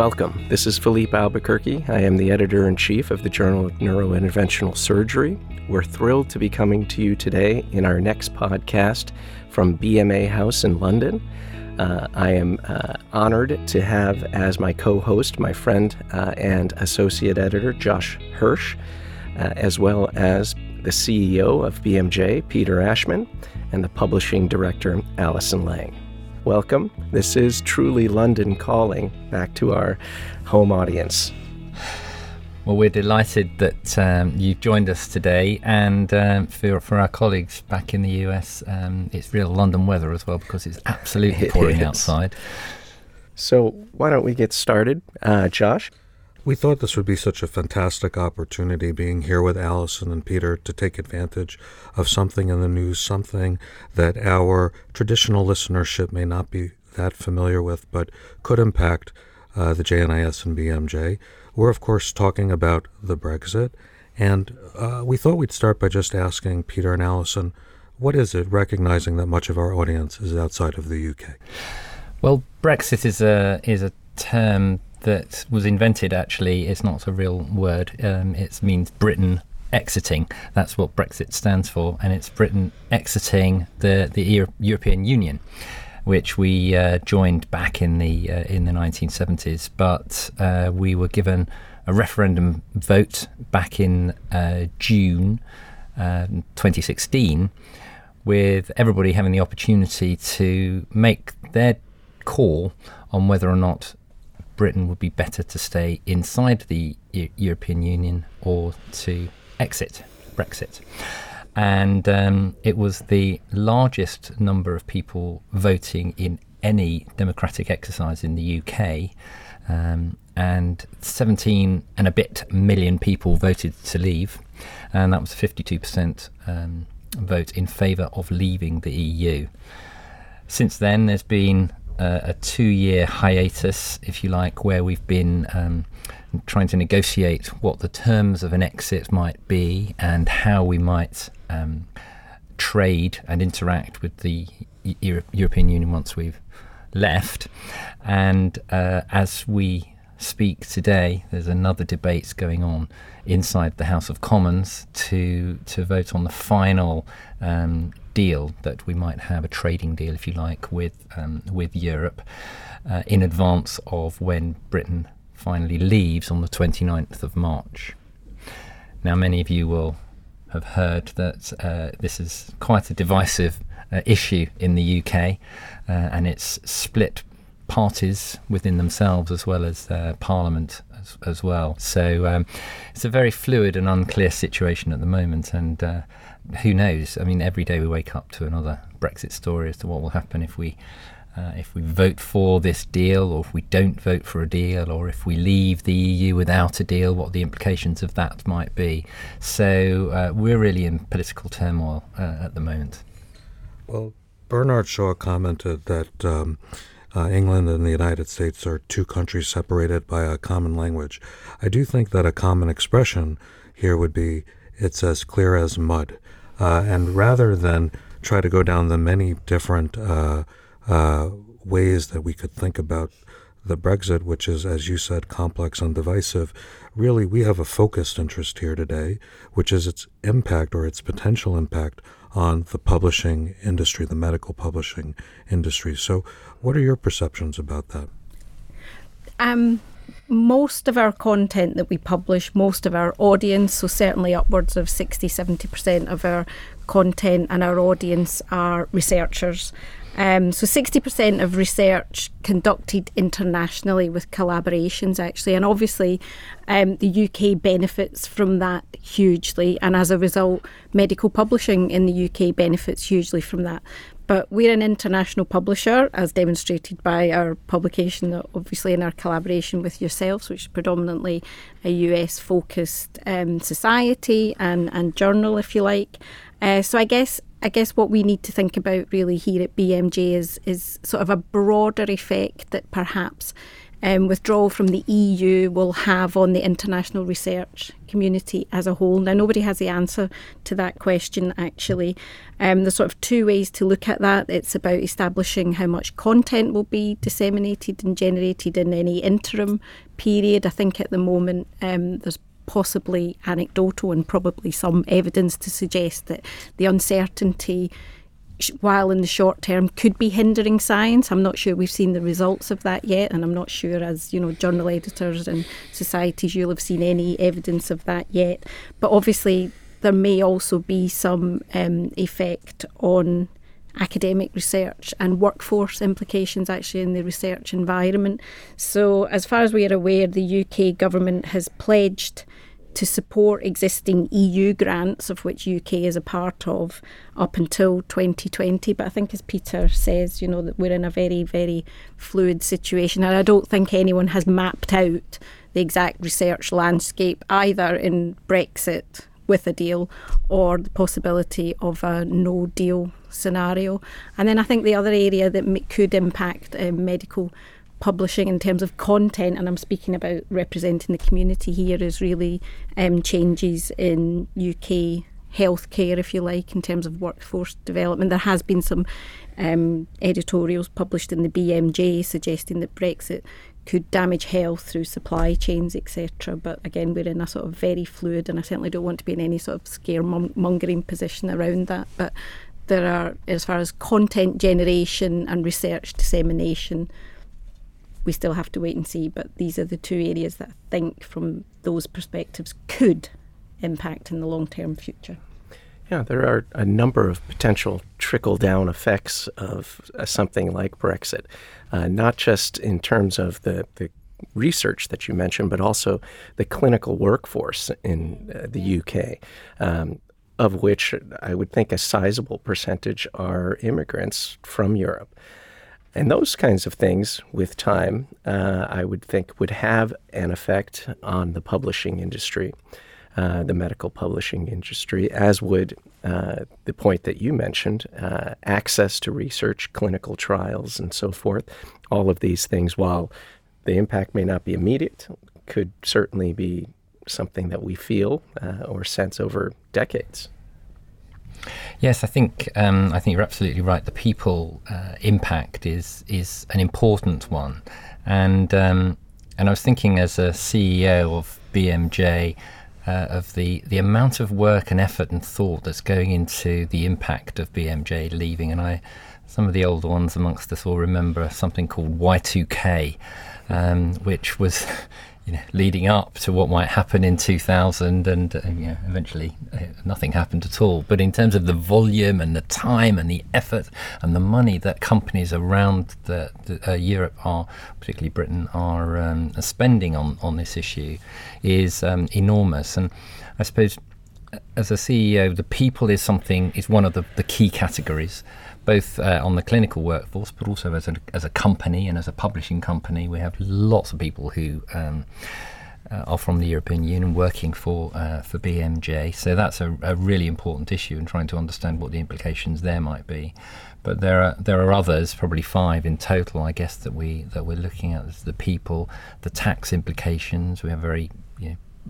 Welcome. This is Felipe Albuquerque. I am the editor in chief of the Journal of Neurointerventional Surgery. We're thrilled to be coming to you today in our next podcast from BMA House in London. Uh, I am uh, honored to have as my co host my friend uh, and associate editor Josh Hirsch, uh, as well as the CEO of BMJ, Peter Ashman, and the publishing director, Alison Lang. Welcome. This is truly London calling back to our home audience. Well, we're delighted that um, you've joined us today, and um, for for our colleagues back in the US, um, it's real London weather as well because it's absolutely pouring outside. So, why don't we get started, uh, Josh? We thought this would be such a fantastic opportunity being here with Allison and Peter to take advantage of something in the news, something that our traditional listenership may not be that familiar with, but could impact uh, the JNIS and BMJ. We're, of course, talking about the Brexit, and uh, we thought we'd start by just asking Peter and Allison, what is it, recognizing that much of our audience is outside of the UK? Well, Brexit is a is a term that was invented actually it's not a real word um, it means britain exiting. That's what brexit stands for and it's britain exiting the the Euro- european union which we uh, joined back in the uh, in the 1970s but uh, we were given a referendum vote back in uh, june um, 2016 with everybody having the opportunity to make their call on whether or not Britain would be better to stay inside the e- European Union or to exit, Brexit. And um, it was the largest number of people voting in any democratic exercise in the UK. Um, and 17 and a bit million people voted to leave, and that was 52% um, vote in favour of leaving the EU. Since then, there's been a two year hiatus, if you like, where we've been um, trying to negotiate what the terms of an exit might be and how we might um, trade and interact with the Euro- European Union once we've left. And uh, as we speak today, there's another debate going on inside the House of Commons to to vote on the final um, deal that we might have a trading deal, if you like, with um, with Europe uh, in advance of when Britain finally leaves on the 29th of March. Now, many of you will have heard that uh, this is quite a divisive uh, issue in the UK, uh, and it's split parties within themselves as well as their Parliament as, as, well. So um, it's a very fluid and unclear situation at the moment, and uh, who knows? I mean, every day we wake up to another Brexit story as to what will happen if we. Uh, if we vote for this deal, or if we don't vote for a deal, or if we leave the EU without a deal, what the implications of that might be. So uh, we're really in political turmoil uh, at the moment. Well, Bernard Shaw commented that um, uh, England and the United States are two countries separated by a common language. I do think that a common expression here would be it's as clear as mud. Uh, and rather than try to go down the many different uh, uh, ways that we could think about the Brexit, which is, as you said, complex and divisive, really we have a focused interest here today, which is its impact or its potential impact on the publishing industry, the medical publishing industry. So, what are your perceptions about that? Um, most of our content that we publish, most of our audience, so certainly upwards of 60 70% of our content and our audience are researchers. Um, so 60% of research conducted internationally with collaborations, actually, and obviously um, the UK benefits from that hugely, and as a result, medical publishing in the UK benefits hugely from that. But we're an international publisher, as demonstrated by our publication, obviously in our collaboration with yourselves, which is predominantly a US focused um, society and, and journal, if you like. Uh, so I guess I guess what we need to think about really here at BMJ is is sort of a broader effect that perhaps um, withdrawal from the EU will have on the international research community as a whole. Now, nobody has the answer to that question actually. Um, there's sort of two ways to look at that. It's about establishing how much content will be disseminated and generated in any interim period. I think at the moment um, there's possibly anecdotal and probably some evidence to suggest that the uncertainty while in the short term could be hindering science. I'm not sure we've seen the results of that yet, and I'm not sure, as you know, journal editors and societies, you'll have seen any evidence of that yet. But obviously, there may also be some um, effect on academic research and workforce implications actually in the research environment. So, as far as we are aware, the UK government has pledged to support existing EU grants, of which UK is a part of, up until 2020. But I think, as Peter says, you know, that we're in a very, very fluid situation. And I don't think anyone has mapped out the exact research landscape either in Brexit with a deal or the possibility of a no deal scenario. And then I think the other area that could impact um, medical publishing in terms of content, and I'm speaking about representing the community here, is really um, changes in UK healthcare, if you like, in terms of workforce development. There has been some um, editorials published in the BMJ suggesting that Brexit could damage health through supply chains, etc. But again, we're in a sort of very fluid, and I certainly don't want to be in any sort of scaremongering position around that. But there are, as far as content generation and research dissemination, we still have to wait and see. But these are the two areas that I think, from those perspectives, could impact in the long term future. Yeah, there are a number of potential trickle down effects of uh, something like Brexit, uh, not just in terms of the, the research that you mentioned, but also the clinical workforce in uh, the UK, um, of which I would think a sizable percentage are immigrants from Europe. And those kinds of things, with time, uh, I would think would have an effect on the publishing industry, uh, the medical publishing industry, as would uh, the point that you mentioned uh, access to research, clinical trials, and so forth. All of these things, while the impact may not be immediate, could certainly be something that we feel uh, or sense over decades. Yes, I think um, I think you're absolutely right. The people uh, impact is is an important one, and um, and I was thinking as a CEO of BMJ. Uh, of the, the amount of work and effort and thought that's going into the impact of BMJ leaving, and I, some of the older ones amongst us will remember something called Y2K, um, which was you know, leading up to what might happen in 2000, and uh, eventually uh, nothing happened at all. But in terms of the volume and the time and the effort and the money that companies around the, the, uh, Europe are, particularly Britain, are, um, spending on, on this issue is um, enormous. And I suppose uh, as a CEO, the people is something is one of the, the key categories both uh, on the clinical workforce, but also as a, as a company and as a publishing company. We have lots of people who um, uh, are from the European Union working for uh, for BMJ. So that's a, a, really important issue and trying to understand what the implications there might be. But there are there are others, probably five in total, I guess that we that we're looking at. The people, the tax implications. We have very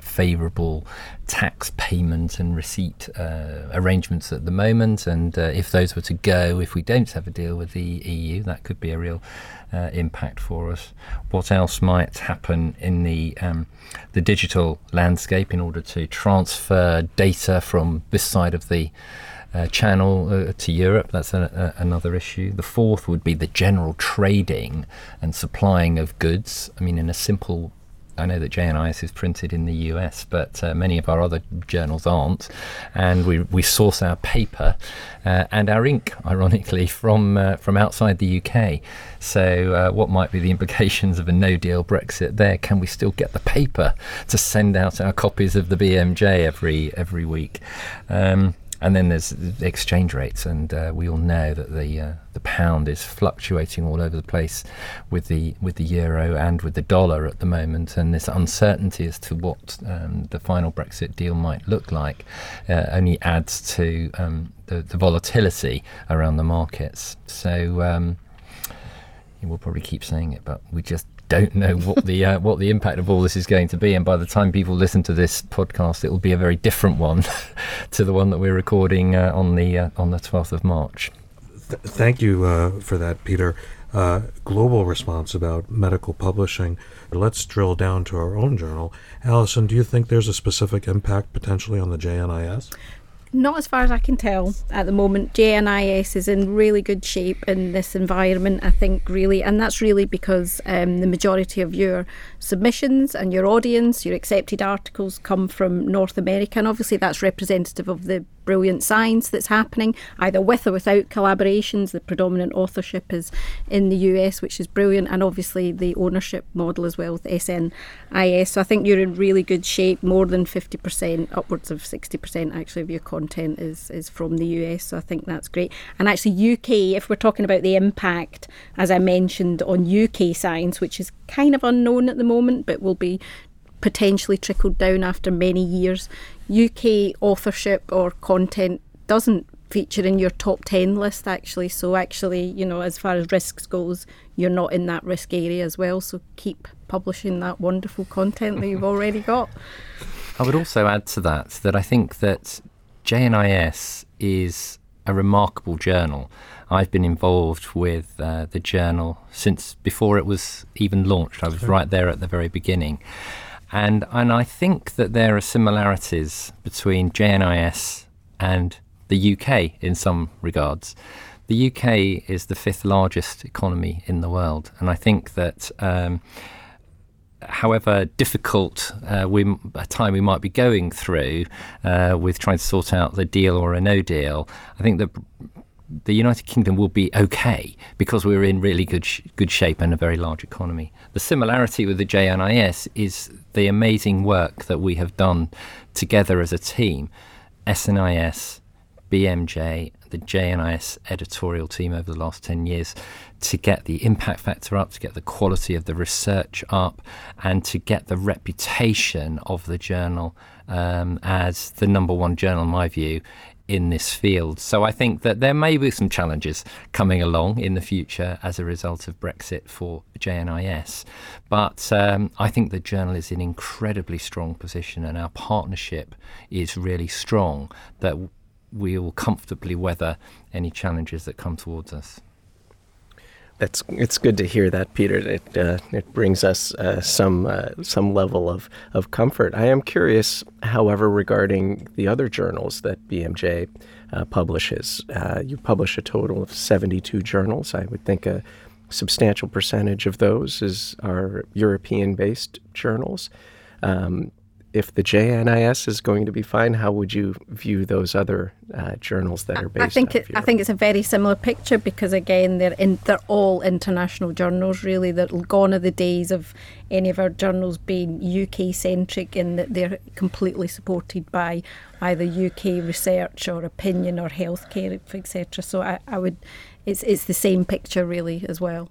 favourable tax payment and receipt uh, arrangements at the moment. And uh, if those were to go, if we don't have a deal with the EU, that could be a real uh, impact for us. What else might happen in the um, the digital landscape in order to transfer data from this side of the uh, channel uh, to Europe. That's a, a, another issue. The fourth would be the general trading and supplying of goods. I mean, in a simple I know that JNIS is printed in the US, but uh, many of our other journals aren't. And we, we source our paper uh, and our ink, ironically, from uh, from outside the UK. So, uh, what might be the implications of a no deal Brexit there? Can we still get the paper to send out our copies of the BMJ every every week? Um, and then there's the exchange rates, and uh, we all know that the uh, the pound is fluctuating all over the place with the with the euro and with the dollar at the moment, and this uncertainty as to what um, the final Brexit deal might look like uh, only adds to um, the, the, volatility around the markets. So um, we'll probably keep saying it, but we just don't know what the uh, what the impact of all this is going to be, and by the time people listen to this podcast, it will be a very different one to the one that we're recording uh, on the uh, on the twelfth of March. Th- thank you uh, for that, Peter. Uh, global response about medical publishing. Let's drill down to our own journal. Allison, do you think there's a specific impact potentially on the JNIS? Not as far as I can tell at the moment. JNIS is in really good shape in this environment, I think, really. And that's really because um, the majority of your submissions and your audience, your accepted articles come from North America. And obviously, that's representative of the brilliant science that's happening, either with or without collaborations. The predominant authorship is in the US, which is brilliant, and obviously the ownership model as well with SNIS. So I think you're in really good shape. More than 50%, upwards of 60% actually of your content is, is from the US. So I think that's great. And actually, UK, if we're talking about the impact, as I mentioned, on UK science, which is kind of unknown at the moment, but will be potentially trickled down after many years. UK authorship or content doesn't feature in your top 10 list actually. So actually you know as far as risks goes you're not in that risk area as well. So keep publishing that wonderful content that you've already got. I would also add to that that i think that jnis is a remarkable journal. I've been involved with uh, the journal since before it was even launched. I was right there at the very beginning and, and I think that there are similarities between JNIS and the UK in some regards. The UK is the fifth largest economy in the world, and I think that. Um, however difficult uh, we, a time we might be going through uh, with trying to sort out the deal or a no deal, I think that the United Kingdom will be okay because we're in really good sh- good shape and a very large economy. The similarity with the JNIS is the amazing work that we have done together as a team, SNIS, BMJ, the JNIS editorial team over the last 10 years to get the impact factor up, to get the quality of the research up, and to get the reputation of the journal um, as the number one journal, in my view, in this field. So I think that there may be some challenges coming along in the future as a result of Brexit for JNIS. But um, I think the journal is in incredibly strong position and our partnership is really strong that we will comfortably weather any challenges that come towards us. That's it's good to hear that, Peter. It uh, it brings us uh, some uh, some level of, of comfort. I am curious, however, regarding the other journals that BMJ uh, publishes. Uh, you publish a total of seventy two journals. I would think a substantial percentage of those is are European based journals. Um, if the JNIS is going to be fine, how would you view those other uh, journals that are based? I think it, I think it's a very similar picture because again they're in, they're all international journals. Really, they're gone are the days of any of our journals being UK centric in that they're completely supported by either UK research or opinion or healthcare, etc. So I, I would, it's it's the same picture really as well.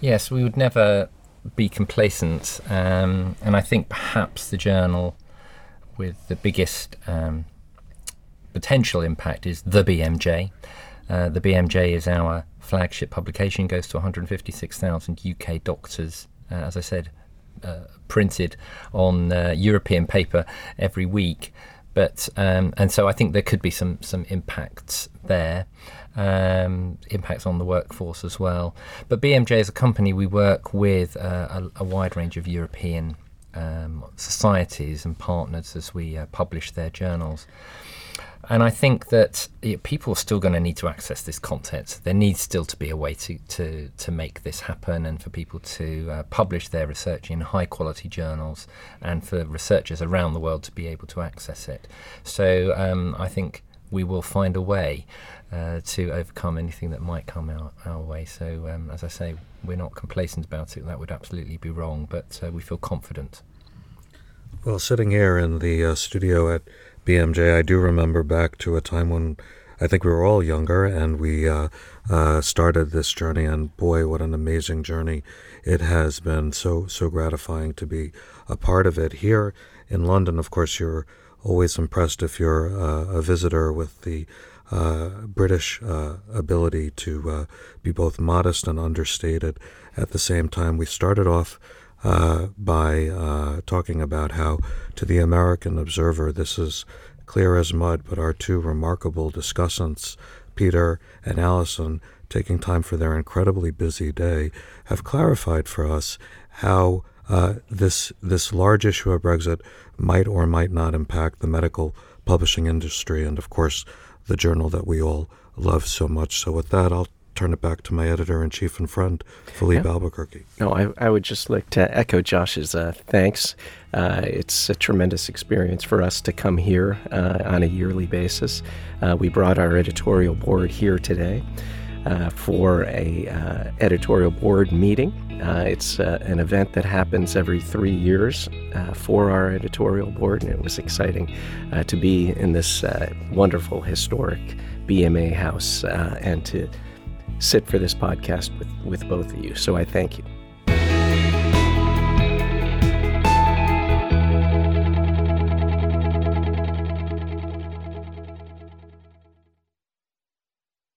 Yes, we would never be complacent. Um, and I think perhaps the journal with the biggest um, potential impact is the BMJ. Uh, the BMJ is our flagship publication, goes to 156,000 UK doctors, uh, as I said, uh, printed on uh, European paper every week. But um, and so I think there could be some some impacts there um, impacts on the workforce as well. But BMJ as a company, we work with uh, a, a, wide range of European um, societies and partners as we uh, publish their journals. And I think that people are still going to need to access this content. There needs still to be a way to, to, to make this happen and for people to uh, publish their research in high quality journals and for researchers around the world to be able to access it. So um, I think we will find a way uh, to overcome anything that might come our, our way. So, um, as I say, we're not complacent about it. That would absolutely be wrong, but uh, we feel confident. Well, sitting here in the uh, studio at BMJ, I do remember back to a time when I think we were all younger and we uh, uh, started this journey. And boy, what an amazing journey it has been! So so gratifying to be a part of it here in London. Of course, you're always impressed if you're uh, a visitor with the British uh, ability to uh, be both modest and understated at the same time. We started off uh, by uh, talking about how, to the American observer, this is clear as mud, but our two remarkable discussants, Peter and Allison, taking time for their incredibly busy day, have clarified for us how uh, this this large issue of Brexit might or might not impact the medical publishing industry, and of course, the journal that we all love so much. So, with that, I'll turn it back to my editor in chief and friend, Felipe yeah. Albuquerque. No, I, I, would just like to echo Josh's uh, thanks. Uh, it's a tremendous experience for us to come here uh, on a yearly basis. Uh, we brought our editorial board here today. Uh, for a uh, editorial board meeting. Uh, it's uh, an event that happens every three years uh, for our editorial board, and it was exciting to be in this wonderful historic BMA house and to sit for this podcast with, with both of you. So I thank you.